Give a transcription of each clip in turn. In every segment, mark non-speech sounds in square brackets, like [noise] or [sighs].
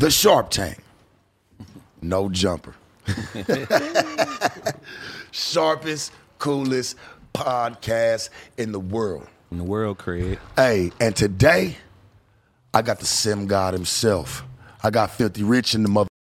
The Sharp Tank. No jumper. Sharpest, coolest podcast in the world. In the world, Craig. Hey, and today I got the sim god himself. I got Filthy Rich in the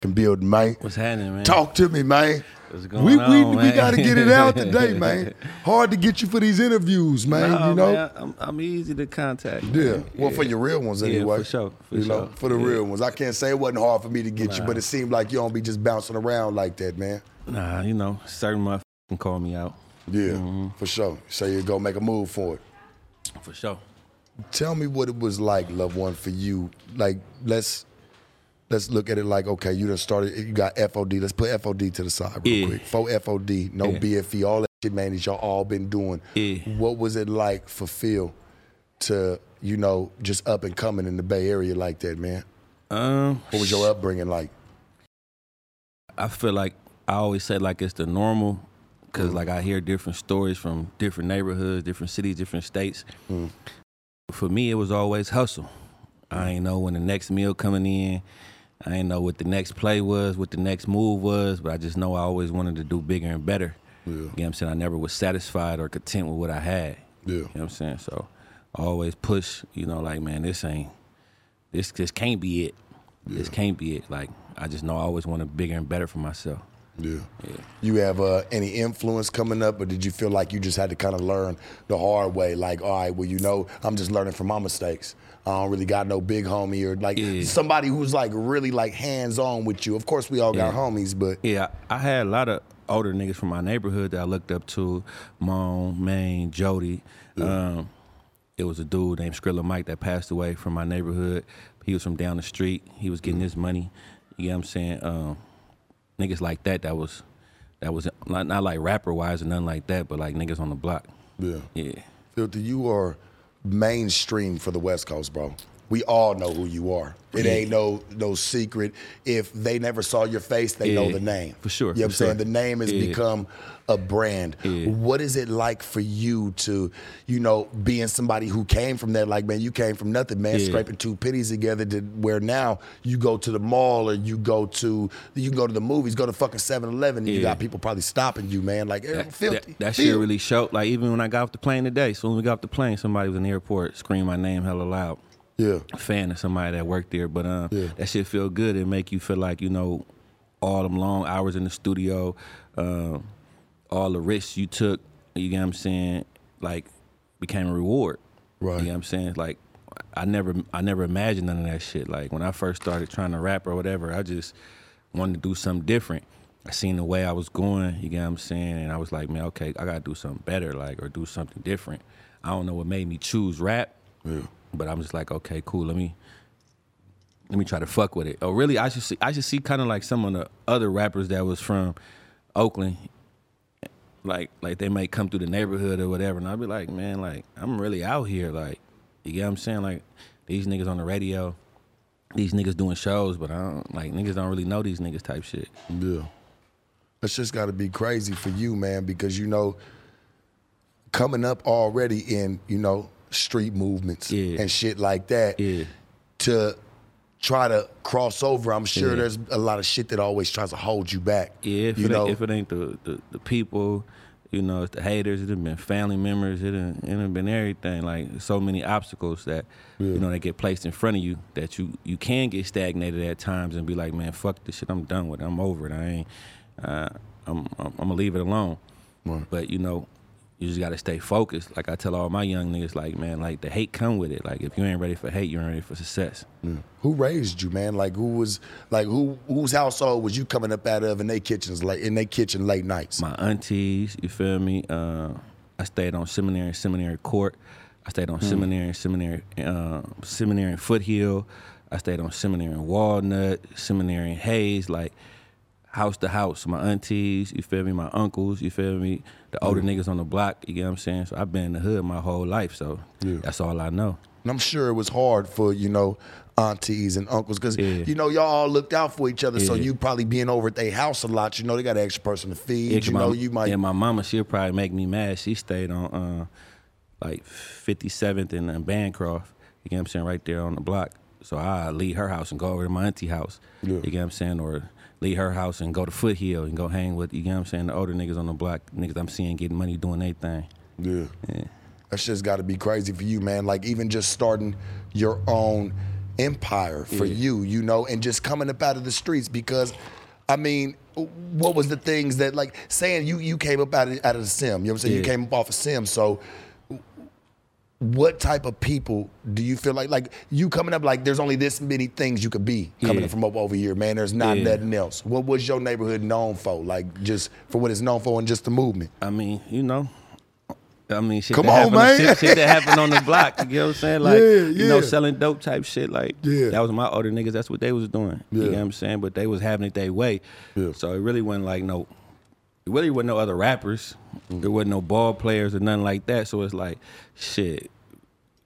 motherfucking building, man. What's happening, man? Talk to me, man. What's going we, we, on, we man? got to get it out today, [laughs] man. Hard to get you for these interviews, man. Nah, you know, man, I'm, I'm easy to contact. yeah. man. Well, for your real ones anyway. Yeah, for sure, for you know, for the Yeah. real ones. I can't say it wasn't hard for me to get you, but it seemed like you don't be just bouncing around like that, man. Nah, you know, certain motherfuckers can call me out. Yeah, Mm-hmm. for sure. So you go make a move for it. For sure. Tell me what it was like, loved one, for you. Like, let's let's look at it like, okay, you done started. You got FOD. Let's put FOD to the side real Yeah. quick. For FOD, no Yeah. BFE, all that shit, man, that y'all all been doing. Yeah. What was it like for Phil to, you know, just up and coming in the Bay Area like that, man? Um, What was your upbringing like? I feel like I always say like it's the normal because Mm-hmm. like I hear different stories from different neighborhoods, different cities, different states. Mm. For me, it was always hustle. I ain't know when the next meal coming in. I didn't know what the next play was, what the next move was, but I just know I always wanted to do bigger and better. Yeah. You know what I'm saying? I never was satisfied or content with what I had. Yeah. You know what I'm saying? So I always push, you know, like, man, this ain't, this this can't be it. This can't be it. Like, I just know I always wanted bigger and better for myself. Yeah. You have uh, any influence coming up, or did you feel like you just had to kind of learn the hard way? Like, all right, well, you know, I'm just learning from my mistakes. I don't really got no big homie or like Yeah. somebody who's like really like hands on with you. Of course, we all got Yeah. homies, but Yeah, I had a lot of older niggas from my neighborhood that I looked up to, Mon, Maine, Jody. Um, it was a dude named Skrilla Mike that passed away from my neighborhood. He was from down the street. He was getting his money. You know what I'm saying? Um, niggas like that, that was, that was not, not like rapper wise or nothing like that, but like niggas on the block. yeah. Yeah. Filthy, you are mainstream for the West Coast, bro. We all know who you are. It Yeah. ain't no no secret. If they never saw your face, they know the name. for sure, You know what I'm for saying? The name has Yeah. become a brand. Yeah. What is it like for you to, you know, being somebody who came from that, like, man, you came from nothing, man, Yeah. scraping two pennies together to where now you go to the mall or you go to you can go to the movies, go to fucking 7-Eleven, you got people probably stopping you, man. Like, hey, That, filthy. that, that shit really showed. Like even when I got off the plane today, soon as we got off the plane, somebody was in the airport screaming my name hella loud. Yeah. Fan of somebody that worked there, but um, Yeah. that shit feel good. It make you feel like you know all them long hours in the studio, um, all the risks you took. You get what I'm saying? Like became a reward. Right. You know what I'm saying? Like I never, I never imagined none of that shit. Like when I first started trying to rap or whatever, I just wanted to do something different. I seen the way I was going, you get what I'm saying, and I was like, man, okay, I gotta do something better, like, or do something different. I don't know what made me choose rap, Yeah. But I'm just like, okay, cool. Let me let me try to fuck with it. Oh, really? I should see. I should see kind of like some of the other rappers that was from Oakland. Like, like they might come through the neighborhood or whatever, and I'll be like, man, like I'm really out here. Like, you get what I'm saying? Like these niggas on the radio, these niggas doing shows, but I don't like niggas don't really know these niggas type shit. Yeah. it's just got to be crazy for you, man, because you know, coming up already in, you know, street movements Yeah. and shit like that, Yeah. to try to cross over, I'm sure Yeah. there's a lot of shit that always tries to hold you back. Yeah, if, you it, know, ain't, if it ain't the, the, the people, you know, it's the haters, it have been family members, it have, it been everything. Like so many obstacles that you know that get placed in front of you that you you can get stagnated at times and be like, man, fuck this shit, I'm done with it, I'm over it, I ain't, uh, I'm, I'm I'm gonna leave it alone. But you know, you just gotta stay focused. Like I tell all my young niggas, like man, like the hate come with it. Like if you ain't ready for hate, you ain't ready for success. who raised you, man? Like who was like who whose household was you coming up out of in their kitchens late in their kitchen late nights? my aunties, you feel me? Uh, I stayed on seminary, seminary court. I stayed on seminary, seminary, uh, seminary in Foothill. I stayed on seminary in Walnut, seminary in Hayes, like house to house. My aunties, you feel me? My uncles, you feel me? The older niggas on the block, you get what I'm saying? So I've been in the hood my whole life, so Yeah. that's all I know. And I'm sure it was hard for, you know, aunties and uncles because, Yeah. you know, y'all all looked out for each other. So you probably being over at their house a lot. You know, they got an extra person to feed. Yeah, you my, know, you might. Yeah, my mama, she'll probably make me mad. She stayed on uh, like 57th and uh, Bancroft. You get what I'm saying? Right there on the block. So I leave her house and go over to my auntie house. Yeah. You get what I'm saying? Or leave her house and go to Foothill and go hang with, you get what I'm saying, the older niggas on the block, niggas I'm seeing getting money doing their thing. Yeah. Yeah. That shit's got to be crazy for you, man. Like even just starting your own empire for Yeah. you, you know, and just coming up out of the streets because, I mean, what was the things that like saying you you came up out of, out of the sim? You know what I'm saying? You came up off of sim, so. What type of people do you feel like like you coming up like there's only this many things you could be coming Yeah. from up over here, man. There's not Yeah. nothing else. What was your neighborhood known for? Like just for what it's known for and just the movement. I mean, you know, I mean, shit Come that on, man. Shit, shit that happened on the [laughs] block. You know what I'm saying? Like, Yeah, you know, selling dope type shit. Like, Yeah. that was my older niggas. That's what they was doing. You Yeah. know what I'm saying? But they was having it their way. Yeah. So it really wasn't like no, really wasn't no other rappers. There wasn't no ball players or nothing like that. So it's like, shit.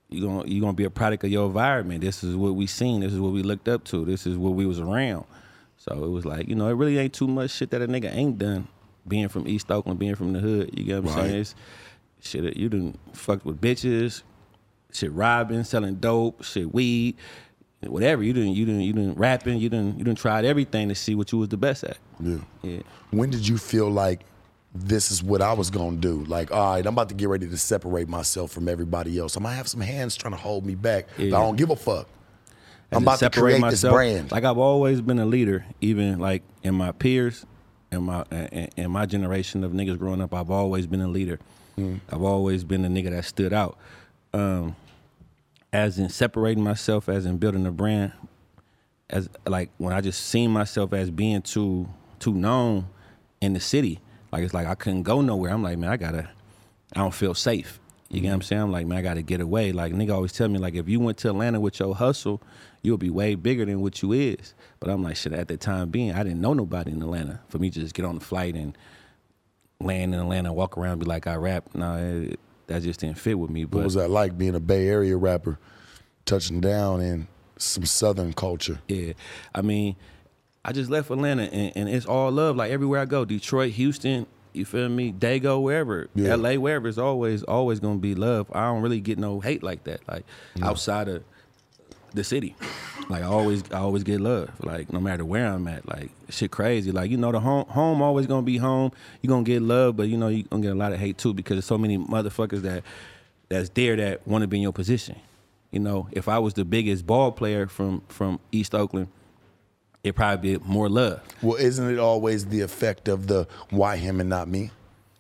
You gonna you gonna be a product of your environment. This is what we seen. This is what we looked up to. This is what we was around. So it was like you know it really ain't too much shit that a nigga ain't done. Being from East Oakland, being from the hood, you get what I'm Right. saying? It's, shit, you done fucked with bitches, shit robbing, selling dope, shit weed, whatever. You didn't you didn't you didn't rapping. You didn't you didn't tried everything to see what you was the best at. Yeah. Yeah. when did you feel like this is what I was gonna do? Like, all right, I'm about to get ready to separate myself from everybody else. I might have some hands trying to hold me back, but I don't give a fuck. I'm about to create myself. this brand. Like I've always been a leader, even like in my peers, in my in, in my generation of niggas growing up. I've always been a leader. Mm. I've always been a nigga that stood out. Um, as in separating myself, as in building a brand, as like when I just seen myself as being too too known in the city. Like it's like I couldn't go nowhere. I'm like, man, I gotta. I don't feel safe. You get what I'm mm-hmm. saying? I'm like, man, I gotta get away. Like nigga always tell me, like if you went to Atlanta with your hustle, you'll be way bigger than what you is. But I'm like, shit. At the time being, I didn't know nobody in Atlanta. For me to just get on the flight and land in Atlanta, walk around, be like, I rap. No, it, that just didn't fit with me. But what was that like being a Bay Area rapper, touching down in some Southern culture? Yeah, I mean, I just left Atlanta and, and it's all love. Like everywhere I go, Detroit, Houston, you feel me, Dago, wherever, Yeah. LA, wherever, it's always always gonna be love. I don't really get no hate like that, like outside of the city. Like I always, I always get love. Like no matter where I'm at, like shit crazy. Like you know, the home, home always gonna be home. You gonna get love, but you know you gonna get a lot of hate too because there's so many motherfuckers that that's there that want to be in your position. You know, if I was the biggest ball player from from East Oakland, it'd probably be more love. Well, isn't it always the effect of the why him and not me?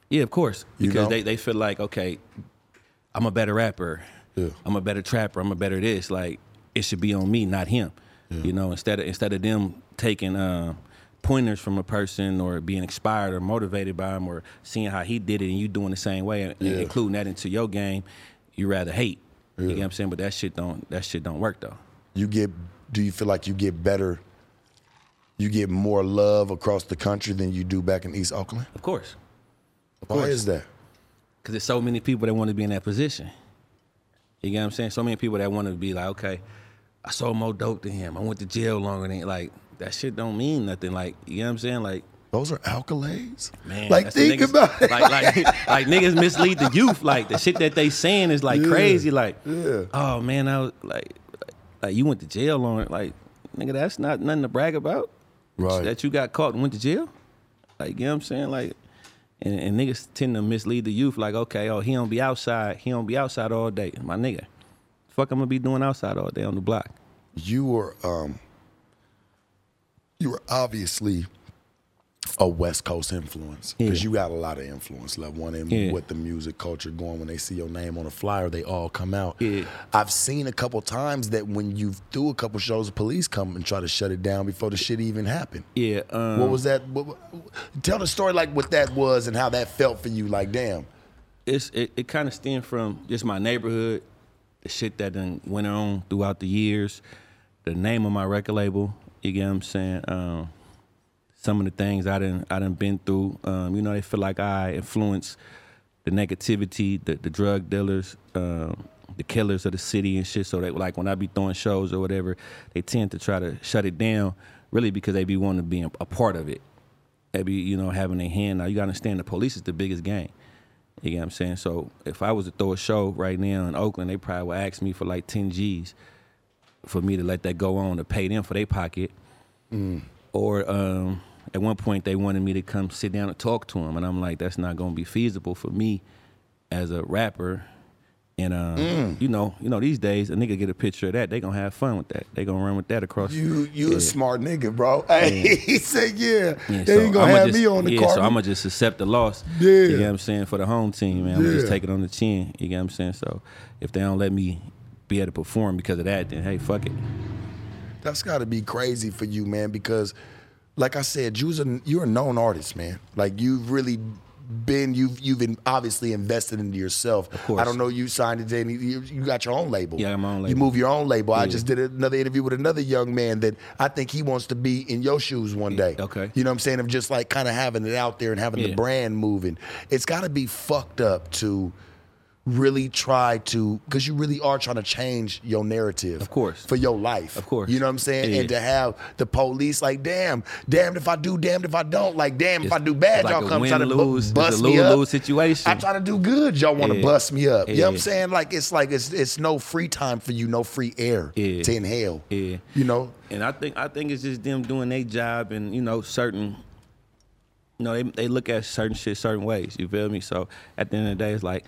Yeah, of course, You because know? they they feel like okay, I'm a better rapper. Yeah. I'm a better trapper. I'm a better this. Like it should be on me, not him. You know, instead of instead of them taking uh, pointers from a person or being inspired or motivated by him or seeing how he did it and you doing the same way and Yeah. including that into your game, you rather hate. You get what I'm saying? But that shit don't that shit don't work though. You get? Do you feel like you get better? You get more love across the country than you do back in East Oakland. Of course. Of Why course. is that? Because there's so many people that want to be in that position. You get what I'm saying? So many people that want to be like, okay, I sold more dope than him. I went to jail longer than like that shit don't mean nothing. Like, you know what I'm saying? Like, Those are accolades. man, like think niggas- about it. Like, like, [laughs] like niggas mislead the youth. Like the shit that they saying is like Yeah, crazy. Like, yeah. oh man, I was like, like you went to jail long. Like, nigga, that's not nothing to brag about. Right. That you got caught and went to jail. Like, you know what I'm saying? Like, and, and niggas tend to mislead the youth. Like, okay, oh, he don't be outside. He don't be outside all day. My nigga, fuck, I'm gonna be doing outside all day on the block. you were um you were obviously a West Coast influence because Yeah. you got a lot of influence, love one in Yeah. with the music culture going. When they see your name on a flyer, they all come out. Yeah. I've seen a couple times that when you do a couple shows, the police come and try to shut it down before the shit even happened. Yeah. Um, What was that? What, what- tell the story like what that was and how that felt for you. Like, damn, it's it, it kind of stemmed from just my neighborhood, the shit that done went on throughout the years, the name of my record label. You get what I'm saying? Um, some of the things I didn't I done been through. Um, you know, they feel like I influence the negativity, the the drug dealers, um, the killers of the city and shit. So they like when I be throwing shows or whatever, they tend to try to shut it down, really because they be wanting to be a, a part of it. They be you know having a hand. Now you gotta understand the police is the biggest gang. You get what I'm saying? So if I was to throw a show right now in Oakland, they probably would ask me for like 10 G's. for me to let that go on to pay them for their pocket. Mm. Or um, at one point they wanted me to come sit down and talk to them, and I'm like, that's not gonna be feasible for me as a rapper. And uh, Mm. you know, you know, these days a nigga get a picture of that, they gonna have fun with that. They gonna run with that across. You you Yeah. a smart nigga, bro. Hey, [laughs] he said, yeah. Yeah, they ain't gonna I'ma have just, me on the yeah, so I'm gonna just accept the loss. Yeah. You get what I'm saying? For the home team, man. I'm gonna just take it on the chin. You get what I'm saying? So if they don't let me be able to perform because of that, then hey, fuck it. That's got to be crazy for you, man. Because, like I said, you're a, you're a known artist, man. Like you've really been you've you've obviously invested into yourself. Of course. I don't know you signed any. You, you got your own label. Yeah, my own label. You move your own label. I just did another interview with another young man that I think he wants to be in your shoes one day. okay. You know what I'm saying? Of just like kind of having it out there and having the brand moving. It's got to be fucked up to really try to because you really are trying to change your narrative Of course. for your life Of course. you know what i'm saying Yeah. and to have the police like damn damned if i do damned if i don't like damn if i do bad like y'all come try to it's a bust me up lose-lose situation. i'm trying to do good y'all want to Yeah. bust me up you know what i'm saying like it's like it's it's no free time for you no free air Yeah. to inhale Yeah. you know And I think I think it's just them doing their job and you know certain you know they they look at certain shit certain ways. You feel me? So at the end of the day, it's like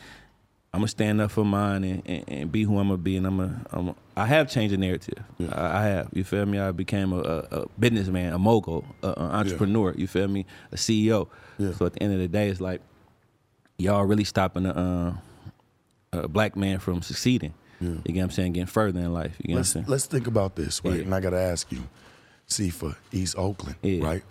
I'm gonna stand up for mine and, and, and be who I'm gonna be, and I'm a, I'm a I have changed the narrative. I, I have. You feel me? I became a, a, a businessman, a mogul, an entrepreneur. You feel me? A CEO. Yeah. So at the end of the day, it's like y'all really stopping a, uh, a black man from succeeding. You get what I'm saying? Getting further in life. You get let's what I'm saying? let's think about this right Yeah. and i gotta ask you see for east oakland Yeah. right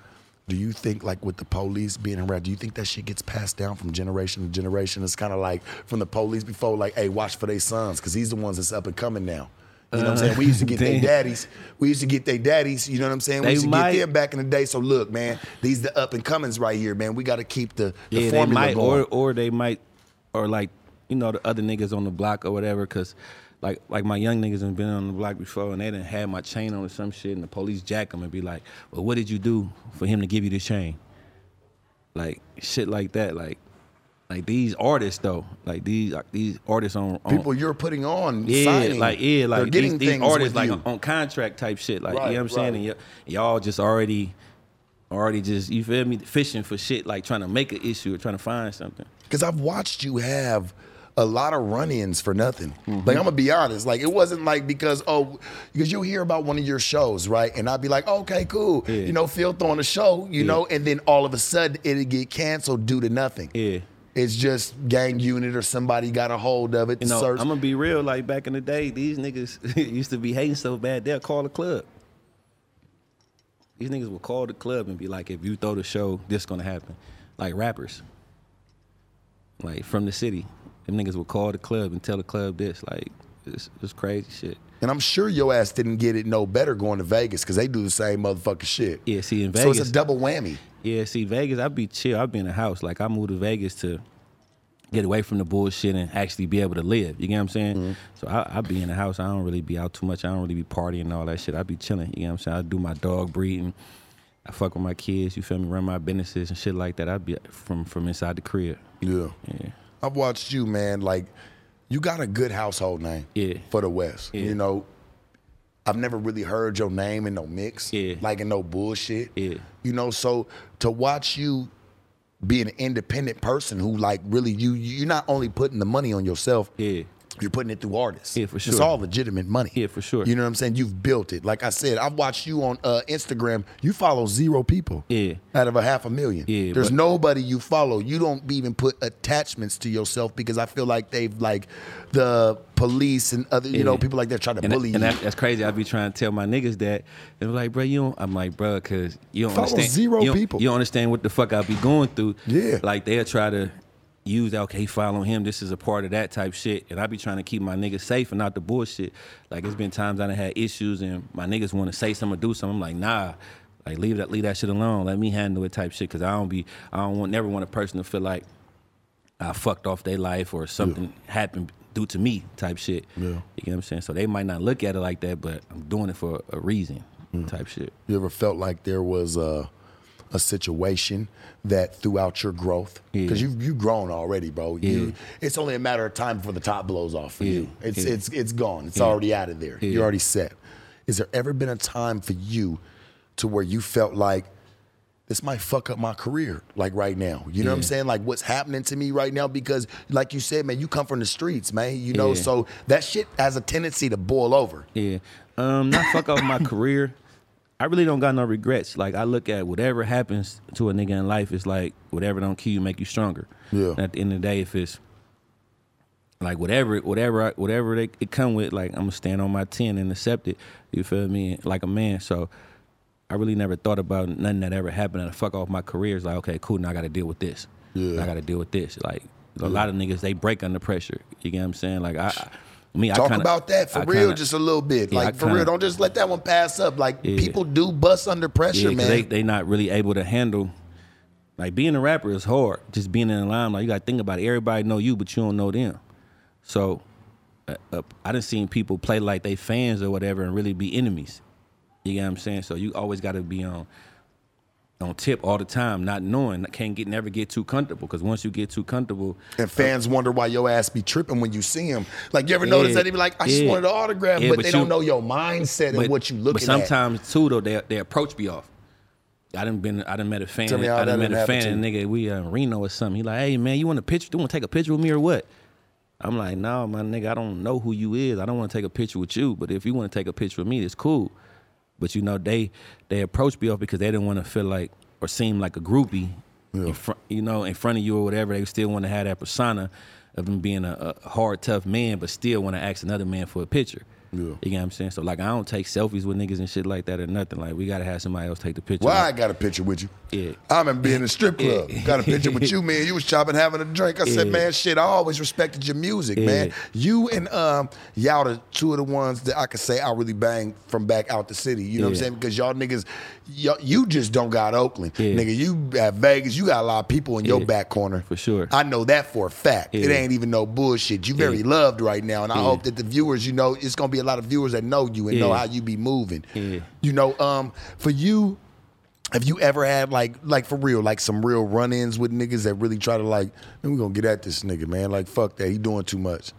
do you think like with the police being around do you think that shit gets passed down from generation to generation it's kind of like from the police before like hey watch for their sons because he's the ones that's up and coming now you know what I'm saying? We used to get uh, their [laughs] daddies. We used to get their daddies. You know what I'm saying? We They used to might. get them back in the day. So look, man, these the up and comings right here, man. We got to keep the, the yeah, they might, going. or or they might, or like you know the other niggas on the block or whatever, cause like like my young niggas have been on the block before and they didn't have my chain on or some shit, and the police jack them and be like, well, what did you do for him to give you this chain? Like shit like that, like like these artists though, like these these artists on, on People you're putting on, yeah, signing, like yeah, like these, these artists like on contract type shit, like Right, you know what I'm saying, and y'all just already, already just you feel me, fishing for shit, like trying to make an issue or trying to find something. Because I've watched you have a lot of run-ins for nothing. Mm-hmm. Like I'm gonna be honest, like it wasn't like because oh, because you hear about one of your shows, right? And I'd be like, okay, cool, Yeah. you know, Phil throwing a show, you Yeah. know, and then all of a sudden it'd get canceled due to nothing. Yeah. It's just gang unit or somebody got a hold of it. You know, search. I'm gonna be real. Like back in the day, these niggas [laughs] used to be hating so bad they'll call the club. These niggas will call the club and be like, "If you throw the show, this gonna happen." Like rappers, like from the city, them niggas will call the club and tell the club this. Like, it's, it's crazy shit. and I'm sure your ass didn't get it no better going to Vegas because they do the same motherfucking shit. Yeah, see in Vegas. So it's a double whammy. Yeah, see, Vegas, I'd be chill. I'd be in the house. Like I moved to Vegas to get away from the bullshit and actually be able to live. You get what I'm saying? Mm-hmm. So I, I be in the house. I don't really be out too much. I don't really be partying and all that shit. I be chilling. You know what I'm saying? I do my dog breeding. I fuck with my kids. You feel me? Run my businesses and shit like that. I be from from inside the crib. Yeah. Yeah. I've watched you, man. Like, you got a good household name Yeah. for the West. Yeah. You know, I've never really heard your name in no mix, Yeah. like in no bullshit. Yeah. You know, so to watch you be an independent person who, like, really, you you're not only putting the money on yourself. Yeah. You're putting it through artists. Yeah, for sure. It's all legitimate money. Yeah, for sure. You know what I'm saying? You've built it. Like I said, I've watched you on uh, Instagram. You follow zero people. Yeah. Out of a half a million. Yeah, There's but- nobody you follow. You don't even put attachments to yourself because I feel like they've like the police and other, you know, people like that try to And, bully that, and you. that, that's crazy. I be trying to tell my niggas that. They're like, bro, you don't. I'm like, bro, cause you don't Follow understand. zero you don't- people. You don't understand what the fuck I be going through. Yeah. Like they'll try to use that. Okay, follow him. This is a part of that type shit. And I be trying to keep my niggas safe and not the bullshit. Like it's been times I done had issues and my niggas want to say something or do something. I'm like, nah. Like leave that leave that shit alone. Let me handle it type shit. Cause I don't be I don't want never want a person to feel like I fucked off their life or something happened due to me type shit. Yeah. You get what I'm saying? So they might not look at it like that, but I'm doing it for a reason hmm. type shit. You ever felt like there was a, a situation that throughout your growth, because Yeah. you've you grown already, bro. You, it's only a matter of time before the top blows off for you. It's Yeah. it's it's gone. It's already out of there. You're already set. Is there ever been a time for you to where you felt like this might fuck up my career, like right now? You know what I'm saying? Like what's happening to me right now? Because, like you said, man, you come from the streets, man. You know, Yeah. so that shit has a tendency to boil over. Yeah. Um, not fuck up my [laughs] career. I really don't got no regrets. Like I look at whatever happens to a nigga in life, it's like whatever don't kill you make you stronger. Yeah. And at the end of the day, if it's like whatever, whatever, I- whatever they, it come with, like I'm gonna stand on my ten and accept it. You feel me? Like a man. So I really never thought about nothing that ever happened and fuck off my career. It's like okay, cool. Now I got to deal with this. Yeah. I got to deal with this. Like a lot of niggas, they break under pressure. You get what I'm saying? Like I me, I Talk kinda, about that for I real, kinda- just a little bit. Yeah, I like for kinda- real, don't just let that one pass up. Like Yeah. people do bust under pressure, Yeah, man. they they not really able to handle. Like being a rapper is hard. Just being in the limelight, you got to think about it. Everybody know you, but you don't know them. So, uh, uh, I done seen people play like they fans or whatever and really be enemies. You get what I'm saying? So you always got to be on on tip all the time, not knowing. Can't get never get too comfortable because once you get too comfortable, and fans wonder why your ass be tripping when you see him. Like you ever Yeah, notice that he be like, I just yeah. wanted an autograph, Yeah, but, but they you- don't know your mindset and what you looking But sometimes too though, they they approach me off. I done been I done met a fan. Tell me I done met a fan and nigga we uh, in Reno or something. He like, hey man, you want a picture? You want to take a picture with me or what? I'm like, no, my nigga, I don't know who you is. I don't want to take a picture with you. But if you want to take a picture with me, it's cool. But you know, they they approached me because they didn't want to feel like or seem like a groupie, in front, you know, in front of you or whatever. They still want to have that persona of them being a, a hard, tough man, but still want to ask another man for a picture. Yeah. You get what I'm saying? So like, I don't take selfies with niggas and shit like that or nothing. Like, we gotta have somebody else take the picture. Why I got a picture with you? Yeah. I remember being in a strip club. Yeah. Got a picture with you, [laughs] man. You was chopping, having a drink. I said, man, shit, I always respected your music, Yeah. man. You and um, y'all the two of the ones that I could say I really bang from back out the city. You know what I'm saying? Because y'all niggas, y'all, you just don't got Oakland. Yeah. Nigga, you at Vegas, you got a lot of people in your back corner. For sure. I know that for a fact. It ain't even no bullshit. You very Yeah. loved right now. And I hope that the viewers, you know, it's gonna be a lot of viewers that know you and know how you be moving. Yeah. You know, um, for you, have you ever had like like for real, like some real run-ins with niggas that really try to like, we gonna get at this nigga, man. Like fuck that, he doing too much.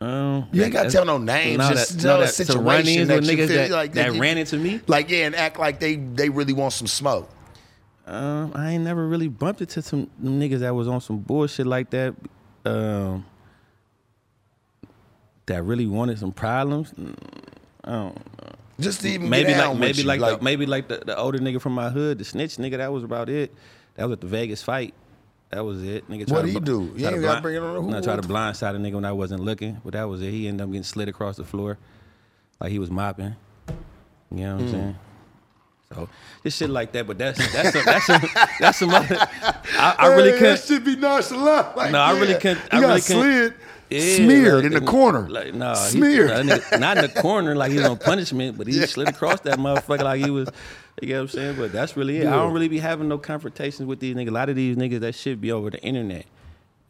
Um, You ain't gotta tell no names, No, just that, tell no, that, situation that with you niggas feel that, like that, that ran into me. Like yeah, and act like they they really want some smoke. Um, I ain't never really bumped into some niggas that was on some bullshit like that. Um, that really wanted some problems. Mm, I don't know. Just even Maybe like maybe you. like, the, maybe like the, the older nigga from my hood, the snitch nigga. That was about it. That was at the Vegas fight. That was it. Nigga tried What to he bl- do? To ain't gotta bring it on No, tried to blindside a nigga when I wasn't looking, but that was it. He ended up getting slid across the floor, like he was mopping. You know what I'm Hmm. saying? So just shit like that. But that's that's a, that's some that's some other. I, I really Hey, couldn't. That should be nonchalant. Like, No, I really yeah. couldn't- I got really couldn't- slid, Yeah, smeared like, in the uh, corner. Like, no, he- smeared. that not in the corner like he was on punishment, but he slid across that motherfucker like he was. You get what I'm saying? But that's really it. I don't really be having no confrontations with these niggas. A lot of these niggas, that shit be over the internet.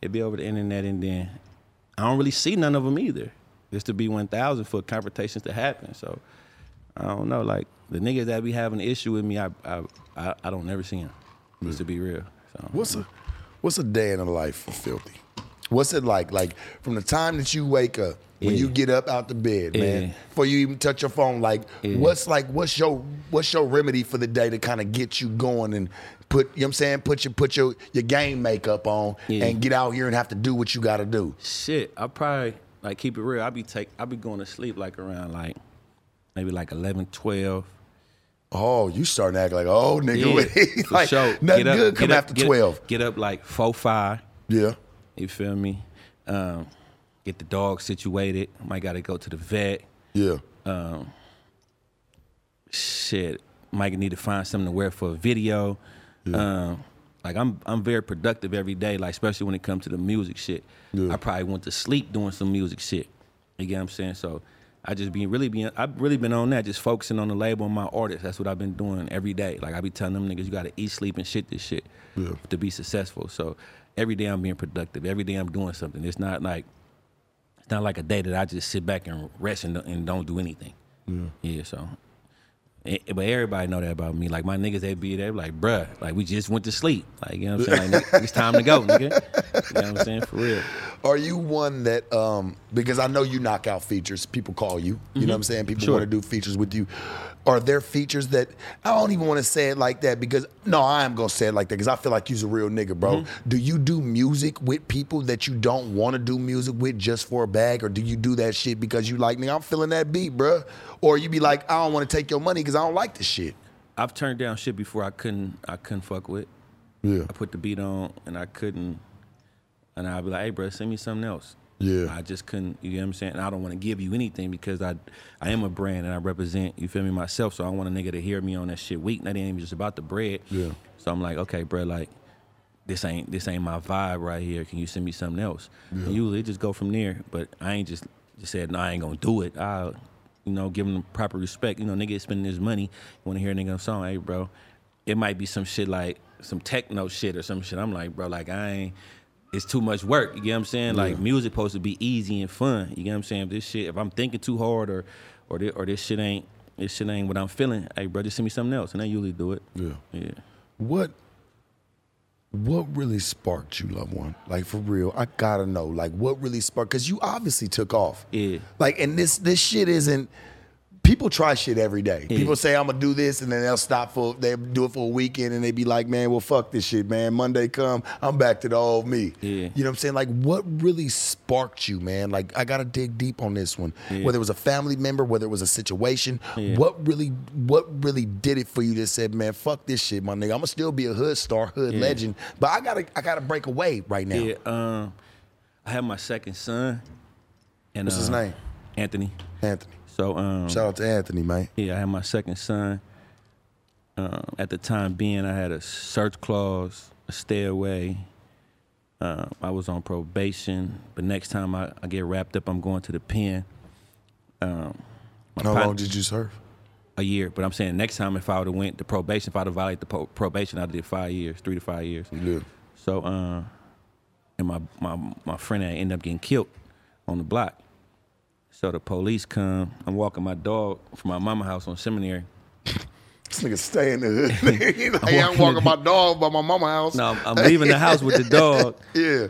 It be over the internet, and then I don't really see none of them either. It's to be 1,000 for confrontations to happen. So I don't know. Like the niggas that be having an issue with me, I I I, I don't never see them. Just to be real. So What's a what's a day in the life of filthy? What's it like? Like from the time that you wake up, when Yeah. you get up out the bed, man, before you even touch your phone, like Yeah. what's like what's your what's your remedy for the day to kind of get you going and put you know what I'm saying, put your put your your game makeup on Yeah. and get out here and have to do what you gotta do. Shit, I probably like keep it real. I'll be take I'll be going to sleep like around like maybe like 11, 12. Oh, you starting to act like oh nigga Yeah, wait. for like sure. nothing Get up- good come get up- after get- twelve. Get up like four, five. Yeah. You feel me? Um, get the dog situated. Might got to go to the vet. Yeah. Shit, might need to find something to wear for a video. Um, like I'm, I'm very productive every day. Like especially when it comes to the music shit. Yeah. I probably went to sleep doing some music shit. You get what I'm saying? So I just be really being, I've really been on that, just focusing on the label and my artists. That's what I've been doing every day. Like I be telling them niggas, you got to eat, sleep, and shit this shit Yeah. to be successful. So every day I'm being productive. Every day I'm doing something. It's not like it's not like a day that I just sit back and rest and, and don't do anything. Yeah. So Eh, But everybody know that about me. Like my niggas, they be there, like, bruh, like we just went to sleep. Like you know what I'm saying? Like it's time to go, nigga. You know what I'm saying? For real. Are you one that um because I know you knock out features, people call you. You know what I'm saying? People Mm-hmm. Sure. want to do features with you. Are there features that I don't even want to say it like that because no, I am gonna say it like that because I feel like you's a real nigga, bro. Mm-hmm. Do you do music with people that you don't want to do music with just for a bag, or do you do that shit because you like nigga? I'm feeling that beat, bro. Or you be like, I don't want to take your money because I don't like this shit. I've turned down shit before I couldn't I couldn't fuck with. Yeah, I put the beat on and I couldn't and I'd be like, hey bro, send me something else. Yeah. I just couldn't you know what I'm saying? And I don't want to give you anything because I I am a brand and I represent, you feel me, myself. So I want a nigga to hear me on that shit weak. That ain't even just about the bread. Yeah. So I'm like, okay, bro, like this ain't this ain't my vibe right here. Can you send me something else? And usually it just go from there. But I ain't just just said, no, I ain't gonna do it. I you know, give them proper respect. You know, nigga is spending his money. You wanna hear a nigga song, hey bro. It might be some shit like some techno shit or some shit. I'm like, bro, like I ain't it's too much work. You get what I'm saying? Like music supposed to be easy and fun. You get what I'm saying? If this shit, if I'm thinking too hard or or this, or this shit ain't this shit ain't what I'm feeling, hey bro, just send me something else. And I usually do it. Yeah. Yeah. What what really sparked you, loved one? Like for real, I gotta know. Like what really sparked? Because you obviously took off. Yeah. Like, and this this shit isn't. People try shit every day. Yeah. People say I'm gonna do this, and then they'll stop for they do it for a weekend, and they be like, "Man, well, fuck this shit, man. Monday come, I'm back to the old me." Yeah. You know what I'm saying? Like, what really sparked you, man? Like, I gotta dig deep on this one. Yeah. Whether it was a family member, whether it was a situation, what really, what really did it for you that said, "Man, fuck this shit, my nigga. I'm gonna still be a hood star, hood legend, but I gotta, I gotta break away right now." Yeah, um, I have my second son. And What's his uh, name? Anthony. Anthony. So um, Shout out to Anthony, man. yeah, I had my second son. Um, at the time being, I had a search clause, a stay away. Um, I was on probation, but next time I, I get wrapped up, I'm going to the pen. Um, How long did you serve? a year, but I'm saying next time if I would have went to probation, if I'd have violated the po- probation, I'd did five years, three to five years. Yeah. So, uh, and my, my my friend had ended up getting killed on the block. So the police come. I'm walking my dog from my mama house on Seminary. This nigga stay in [laughs] the hood. Like, I'm walking my dog by my mama house. No, I'm, I'm leaving the house with the [laughs] dog. Yeah.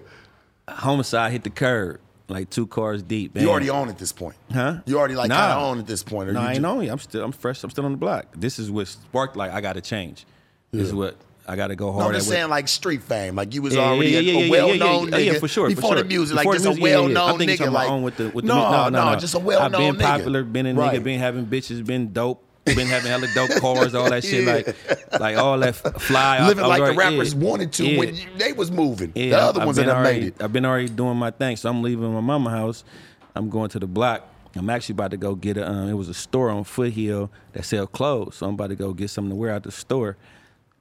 Homicide hit the curb, like two cars deep. You man. already own at this point. Huh? You already like Nah. kind of own at this point. Or No, you I ain't ju- on it. I'm still I'm fresh. I'm still on the block. This is what sparked like I got to change. This is what I got to go No, hard I'm at. just saying like street fame. Like you was Yeah, yeah, already yeah, a, yeah, yeah, yeah, well-known yeah, yeah, nigga for sure, for before sure. the music. Before like just a yeah, yeah, yeah. well-known I think nigga. Like on with the with the no, no, no, no, just a I've well-known I've been nigga. popular, been a nigga, been having bitches, been dope, been having hella dope cars, all that [laughs] shit, Yeah. like, like all that fly. I- living I was like the rappers yeah, wanted to yeah. when you, they was moving. Yeah, the other I've ones that have already, made it. I've been already doing my thing, so I'm leaving my mama house. I'm going to the block. I'm actually about to go get a. Um, it was a store on Foothill that sell clothes, so I'm about to go get something to wear out the store.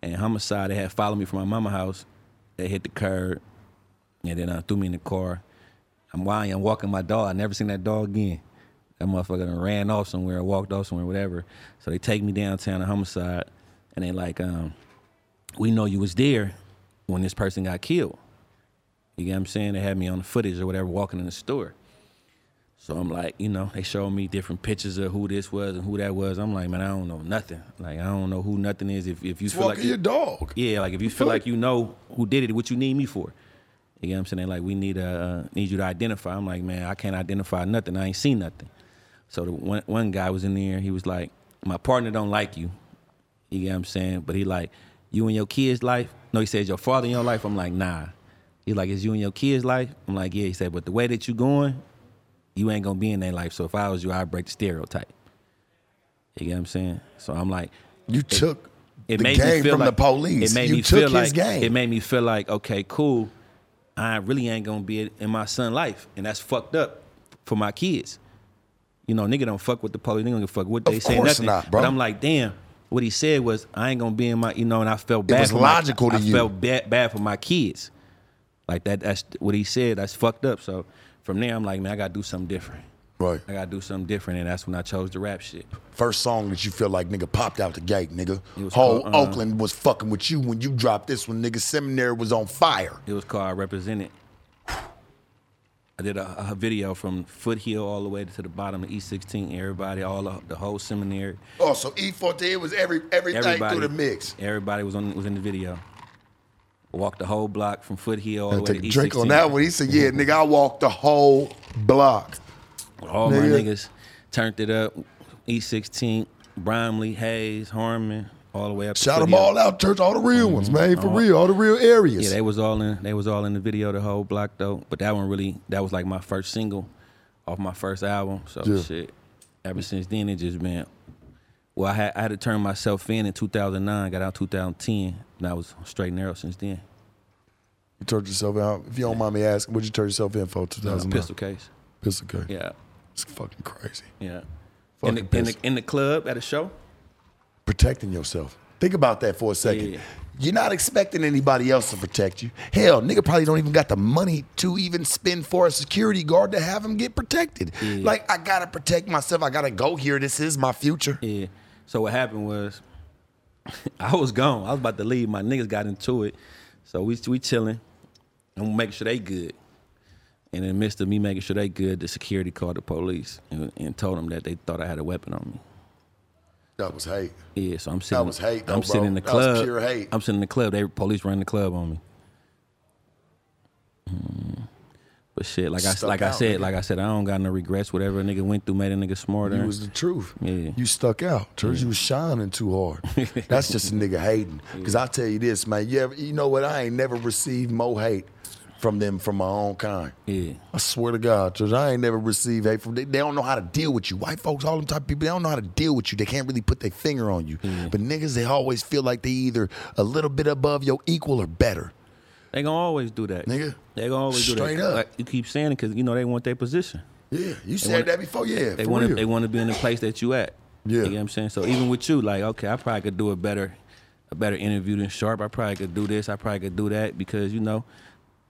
And homicide, they had followed me from my mama house. They hit the curb, and then uh, threw me in the car. I'm whining, I'm walking my dog. I never seen that dog again. That motherfucker done ran off somewhere, walked off somewhere, whatever. So they take me downtown to homicide, and they like, um, we know you was there when this person got killed. You get what I'm saying? They had me on the footage or whatever walking in the store. So I'm like, you know, they showed me different pictures of who this was and who that was. I'm like, man, I don't know nothing. Like, I don't know who nothing is. If if you feel like your dog. yeah, like if you feel like you know who did it, what you need me for? You get what I'm saying? Like we need uh need you to identify. I'm like, man, I can't identify nothing. I ain't seen nothing. So the one one guy was in there. He was like, my partner don't like you. You get what I'm saying? But he like, you and your kids' life. No, he says your father in your life. I'm like, nah. He's like, is you and your kids' life? I'm like, yeah. He said, but the way that you going, you ain't gonna be in their life. So if I was you, I'd break the stereotype. You get what I'm saying? So I'm like, You took it the made game me feel from like, the police. It made you me took feel his like game. it made me feel like okay, cool. I really ain't gonna be in my son's life, and that's fucked up for my kids. You know, nigga don't fuck with the police. Nigga don't fuck what they Of say. Nothing. not, bro. But I'm like, damn. What he said was, I ain't gonna be in my, you know, and I felt bad. It was for my- logical to I you. felt bad, bad for my kids. Like that. That's what he said. That's fucked up. So from there, I'm like, man, I gotta do something different. right. I gotta do something different, and that's when I chose the rap shit. First song that you feel like nigga popped out the gate, nigga. Whole called, uh, Oakland was fucking with you when you dropped this one, nigga. Seminary was on fire. It was called I Represented. I did a, a video from Foothill all the way to the bottom of E16. Everybody, all the, the whole seminary, Oh, so E14 was every everything everybody through the mix. Everybody was on was in the video. Walked the whole block from Foothill all the way to take a E16. drink on that one. He said, "Yeah, nigga, I walked the whole block." All my Nigga. niggas turned it up. E16, Brimley, Hayes, Harmon, all the way up. to Shout them Foothill. all out, church. All the real mm-hmm. ones, man. For real, all the real areas. Yeah, they was all in. They was all in the video, the whole block though. But that one really, that was like my first single off my first album. So Yeah. shit. Ever since then, it just been. Well, I had I had to turn myself in in 2009. Got out 2010, and I was straight and narrow since then. You turned yourself out. If you don't mind me asking, what'd you turn yourself in for? Uh, 2009. pistol case. Pistol case. Yeah, It's fucking crazy. yeah. Fucking In the, in, the, in the club at a show. Protecting yourself. Think about that for a second. Yeah. You're not expecting anybody else to protect you. Hell, nigga probably don't even got the money to even spend for a security guard to have him get protected. Like, I gotta protect myself. I gotta go here. This is my future. Yeah. So what happened was, [laughs] I was gone. I was about to leave. My niggas got into it. So we we chilling. I'm making sure they good. And in the midst of me making sure they good, the security called the police and, and told them that they thought I had a weapon on me. That was hate. Yeah, so I'm sitting. That was hate, though, I'm sitting bro. in the club. That was pure hate. I'm sitting in the club. They police running the club on me. Mm. But shit, like I Stuck like I said, nigga. like I said, I don't got no regrets. Whatever a nigga went through made a nigga smarter. You was the truth. Yeah. You stuck out. Church, you was shining too hard. [laughs] That's just a nigga hating. Because I tell you this, man, you, ever, you know what? I ain't never received more hate from them from my own kind. yeah. I swear to God, church, I ain't never received hate from they, they don't know how to deal with you. White folks, all them type of people, they don't know how to deal with you. They can't really put their finger on you. But niggas, they always feel like they either a little bit above your equal or better. They gonna always do that, Nigga. They gonna always do Straight that. up. Like you keep saying it because you know they want their position. Yeah, you said wanna- that before, yeah. They want to. They want to be in the place that you at. Yeah. You know what I'm saying? So even with you, like, okay, I probably could do a better, a better interview than Sharp. I probably could do this. I probably could do that because you know,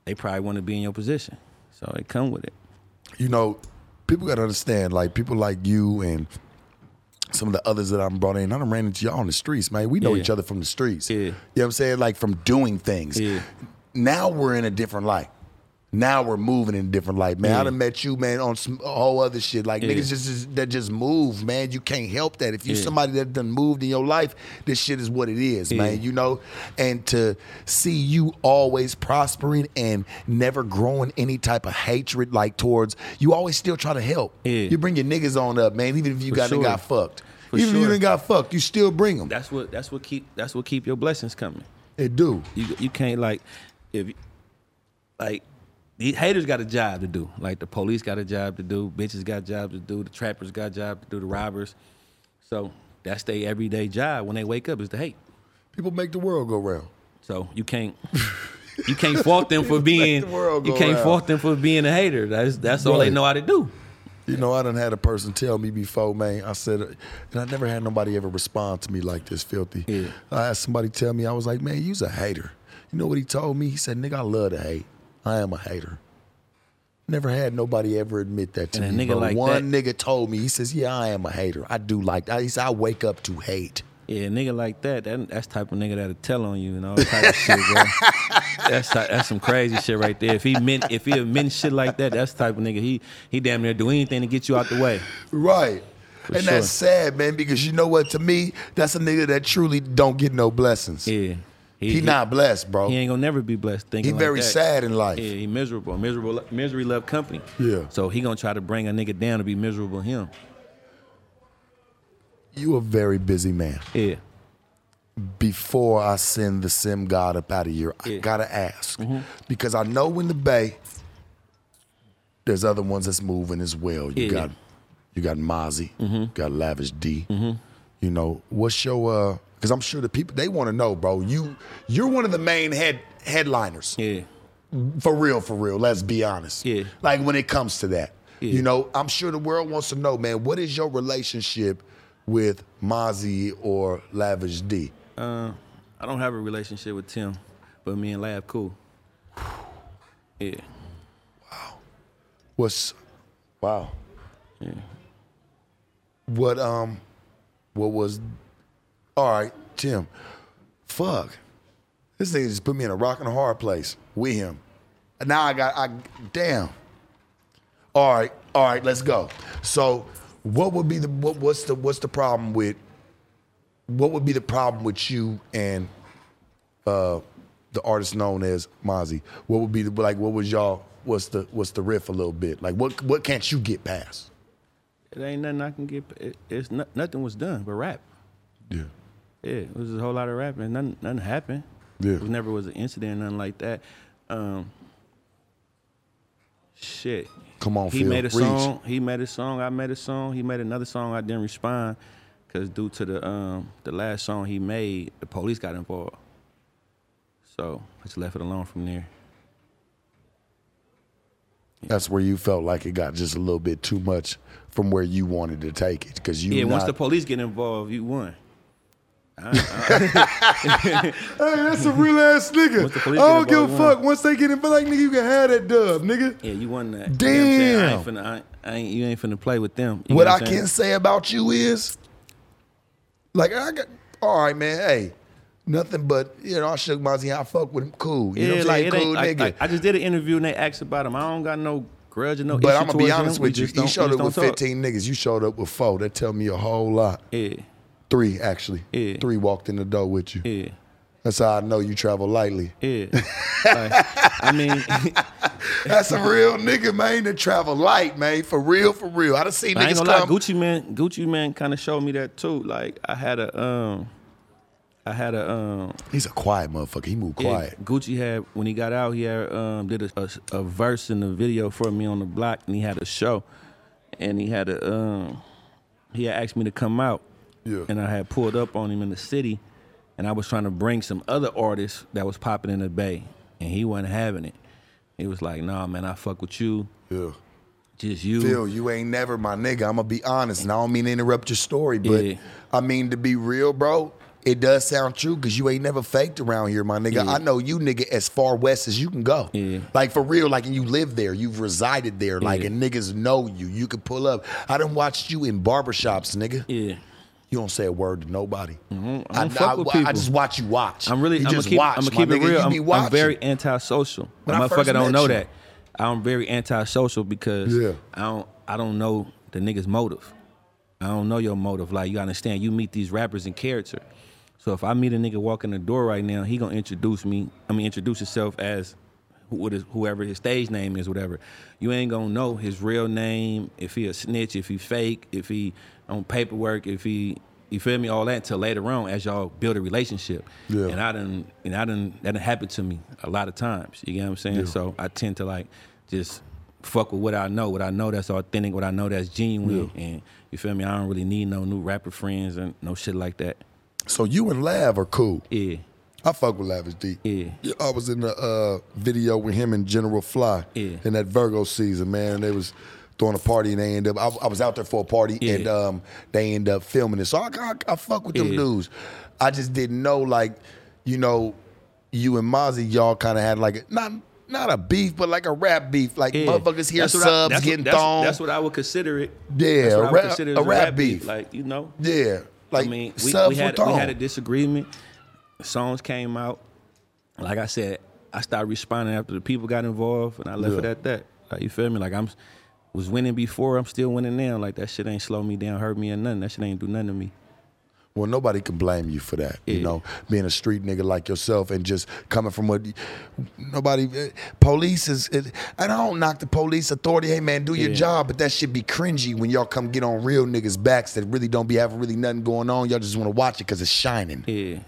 they probably want to be in your position. So they come with it. you know, people gotta understand, like people like you and some of the others that I'm brought in, I done ran into y'all on the streets, man. We know Yeah. each other from the streets. Yeah. You know what I'm saying? Like from doing things. Yeah. Now we're in a different light. Now we're moving in a different light, man. I Yeah. done met you, man, on some whole other shit. Like Yeah. niggas just, that just move, man. You can't help that. If you Yeah. somebody that done moved in your life, this shit is what it is, man. You know, and to see you always prospering and never growing any type of hatred like towards you always still try to help. Yeah. You bring your niggas on up, man. Even if you For got sure. got fucked, For even if you sure. done got fucked, you still bring them. That's what. That's what keep. That's what keep your blessings coming. It do. You you can't like if like the haters got a job to do. Like the police got a job to do. Bitches got jobs to do. The trappers got job to do. The robbers. So that's their everyday job when they wake up is to hate. People make the world go round. So you can't you can't fault them for [laughs] being you can't round. fault them for being a hater. That's that's all they know how to do. You know, I done had a person tell me before, man. I said, and I never had nobody ever respond to me like this, filthy. Yeah. I had somebody tell me, I was like, man, you's a hater. You know what he told me? He said, nigga, I love to hate. I am a hater. Never had nobody ever admit that to And a me. nigga like One that- nigga told me, he says, yeah, I am a hater. I do like that. He said, I wake up to hate. Yeah, a nigga like that, that that's the type of nigga that'll tell on you and all that type of shit, bro. [laughs] That's that's some crazy shit right there. If he meant if he meant shit like that, that's the type of nigga he he damn near do anything to get you out the way. Right. and sure. that's sad, man, because you know what? To me, that's a nigga that truly don't get no blessings. Yeah, He, not blessed, bro. He ain't gonna never be blessed. Thinking He like very that. sad in life. Yeah, he miserable. Miserable. Misery love company. Yeah. So he gonna try to bring a nigga down to be miserable him. You a very busy man. Yeah. before I send the sim god up out of here, I Yeah. Mm-hmm. gotta ask because I know in the Bay there's other ones that's moving as well. You Yeah. got you got Mozzy, got Lavish D. You know what's your? uh Because I'm sure the people they want to know, bro. You you're one of the main head headliners Yeah. for real, for real. Let's be honest. Yeah. Like when it comes to that, Yeah. you know, I'm sure the world wants to know, man. What is your relationship with Mozzy or Lavish D? Uh, I don't have a relationship with Tim, but me and Lab cool. [sighs] Yeah. Wow. What's wow? Yeah. What um, what was? All right, Tim. Fuck, this thing just put me in a rock and a hard place with him. And now I got I damn. All right, all right, let's go. So, what would be the what, what's the what's the problem with what would be the problem with you and uh the artist known as Mozzy? What would be the like what was y'all what's the what's the riff a little bit? Like what what can't you get past? It ain't nothing I can get. It, it's not, nothing was done but rap. Yeah. Yeah, it was a whole lot of rapping. Nothing, nothing happened. Yeah. It never was an incident, nothing like that. Um, shit. Come on, He Phil. made a Reach. song. He made a song. I made a song. He made another song. I didn't respond because due to the um the last song he made, the police got involved. So I just left it alone from there. That's where you felt like it got just a little bit too much from where you wanted to take it because you Yeah, once the police get involved, you won. Uh-uh. Hey, that's a real ass nigga. Once the police I don't give a fuck. Once they get in, but like nigga, you can have that dub, nigga. Yeah, you won that. You know? I ain't Damn. finna, I, ain't- you ain't finna play with them. You What know I can say about you is, like, I got, all right, man. Hey, nothing but you know, I shook my hand. I fuck with him, cool. You know what I'm saying? cool like- nigga. like, I just did an interview and they asked about him. I don't got no grudge or no but I'm gonna be honest him. With you. He showed up with don't talk. 15 niggas. You showed up with four. That tell me a whole lot. Yeah, Three actually. Yeah. Three walked in the door with you. yeah, That's how I know you travel lightly. yeah. [laughs] Like, I mean, [laughs] That's a real nigga, man. To travel light, man. For real, for real. I done seen I niggas gonna lie. come. Gucci Mane, Gucci Mane, kind of showed me that too. Like I had a, um, I had a, um, He's a quiet motherfucker. He moved yeah, quiet. Gucci had when he got out, he had um did a, a, a verse in the video for me on the block, and he had a show, and he had a um, he had asked me to come out, Yeah. and I had pulled up on him in the city, and I was trying to bring some other artists that was popping in the Bay, and he wasn't having it. He was like, "Nah, man, I fuck with you, Yeah. just you." Phil, you ain't never my nigga. I'm gonna be honest, and I don't mean to interrupt your story, but Yeah. I mean to be real, bro. It does sound true because you ain't never faked around here, my nigga. Yeah. I know you, nigga, as far west as you can go. Yeah. Like for real, like and you live there, you've resided there, like Yeah. and niggas know you. You could pull up. I done watched you in barbershops, nigga. Yeah. You don't say a word to nobody. Mm-hmm. I don't I, fuck I- with I just watch you watch. I'm really. You I'm just gonna keep. watch, I'm gonna keep it real. I'm, I'm very antisocial. When I Motherfucker don't know you. that. I'm very antisocial because Yeah. I don't. I don't know the nigga's motive. I don't know your motive. Like you understand, you meet these rappers in character. So if I meet a nigga walking the door right now, he gonna introduce me. I mean, introduce himself as who- what is whoever his stage name is, whatever. You ain't gonna know his real name, if he a snitch, if he fake, if he on paperwork, if he you feel me, all that until later on as y'all build a relationship. Yeah. And I done and I done that done happened to me a lot of times. You get what I'm saying? So I tend to like just fuck with what I know, what I know that's authentic, what I know that's genuine. And you feel me? I don't really need no new rapper friends and no shit like that. So you and Lav are cool. Yeah. I fuck with Lavish D. Yeah. I was in the uh, video with him and General Fly Yeah. in that Virgo season, man. They was throwing a party and they end up. I, I was out there for a party Yeah. and um, they end up filming it. So I, I, I fuck with them Yeah. dudes. I just didn't know, like, you know, you and Mozzy, y'all kind of had like a, not not a beef, but like a rap beef. Like Yeah. motherfuckers hear That's what I- subs that's what- getting that's, thrown. That's what I would consider it. Yeah, That's what a I would rap- as a rap beef. Like you know. yeah, like I mean, we, subs we had we had a disagreement. Songs came out. Like I said, I started responding after the people got involved, and I left Yeah. it at that. Like you feel me? Like I'm was winning before, I'm still winning now. Like that shit ain't slow me down, hurt me or nothing. That shit ain't do nothing to me. Well, nobody can blame you for that. You know, being a street nigga like yourself and just coming from what nobody. eh, Police is. It, and I don't knock the police authority. Hey man, do your Yeah. job. But that should be cringy when y'all come get on real niggas' backs that really don't be having really nothing going on. Y'all just want to watch it because it's shining. Yeah.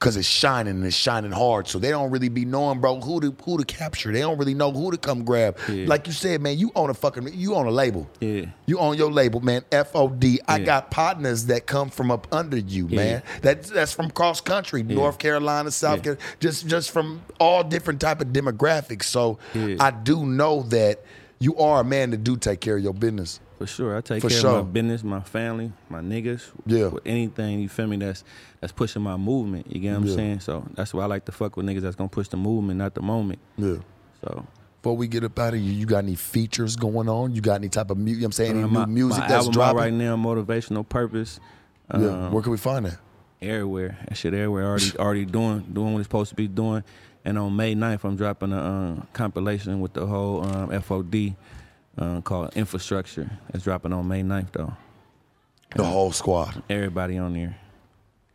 Cause it's shining and it's shining hard. So they don't really be knowing, bro, who to who to capture. They don't really know who to come grab. Yeah. Like you said, man, you own a fucking you own a label. Yeah. You own your label, man. FOD. I got partners that come from up under you, Yeah. man. That's that's from cross country, North Carolina, South Yeah. Carolina, just just from all different type of demographics. So Yeah. I do know that you are a man that do take care of your business. For sure. I take For care sure. of my business, my family, my niggas. Yeah. With anything, you feel me, that's that's pushing my movement. You get what I'm Yeah. saying? So that's why I like to fuck with niggas that's gonna push the movement, not the moment. Yeah. So Before we get up out of here, you got any features going on? You got any type of music? You know what I'm saying any uh, new music my that's album dropping? right now, motivational purpose. yeah. Um, Where can we find that? everywhere. That shit everywhere. Already [laughs] already doing doing what it's supposed to be doing. And on May 9th, I'm dropping a um, compilation with the whole um, FOD uh, called Infrastructure. It's dropping on May 9th though. The whole squad, Everybody on there.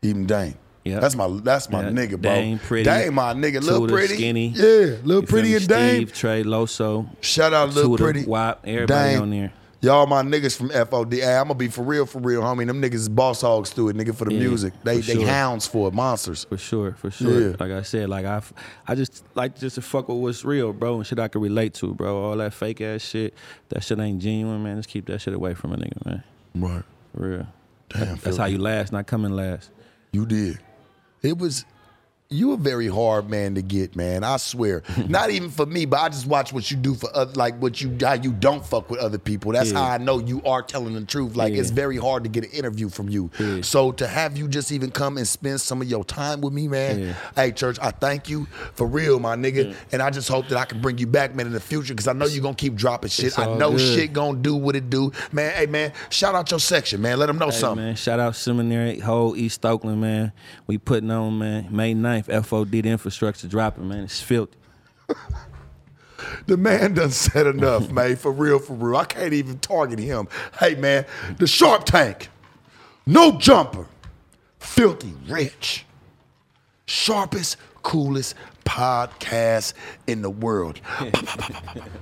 even Dane. Yeah. That's my that's my Yeah, nigga, bro. Dane, Pretty, Dane, my nigga, little pretty, Skinny. yeah, little pretty and Dane. Steve, Trey, Loso, Shout out little pretty, Wap, everybody Dane. on there. Y'all my niggas from FOD. Hey, I'm gonna be for real, for real, homie. Them niggas is boss hogs to it, nigga, for the Yeah, music. They they sure. hounds for it, monsters. For sure, for sure. Yeah. Like I said, like I, I just like just to fuck with what's real, bro, and shit I can relate to, bro. All that fake ass shit, that shit ain't genuine, man. Just keep that shit away from a nigga, man. Right. For real. Damn, That's how you last, not coming last. You did. It was you a very hard man to get, man. I swear. [laughs] Not even for me, but I just watch what you do for other, like what you how you don't fuck with other people. That's Yeah. how I know you are telling the truth. Like it's very hard to get an interview from you. Yeah. So to have you just even come and spend some of your time with me, man. Yeah. Hey, church, I thank you for real, my nigga. And I just hope that I can bring you back, man, in the future, because I know you're gonna keep dropping shit. I know good. shit gonna do what it do. Man, hey man, shout out your section, man. Let them know Hey, something. man, shout out Seminary, whole East Oakland, man. We putting on, man. May 9th, FOD, the infrastructure dropping, man. It's filthy. [laughs] The man done said enough, man. For real, for real. I can't even target him. Hey, man, the Sharp Tank, no jumper, Philthy Rich, sharpest, coolest podcast in the world. [laughs]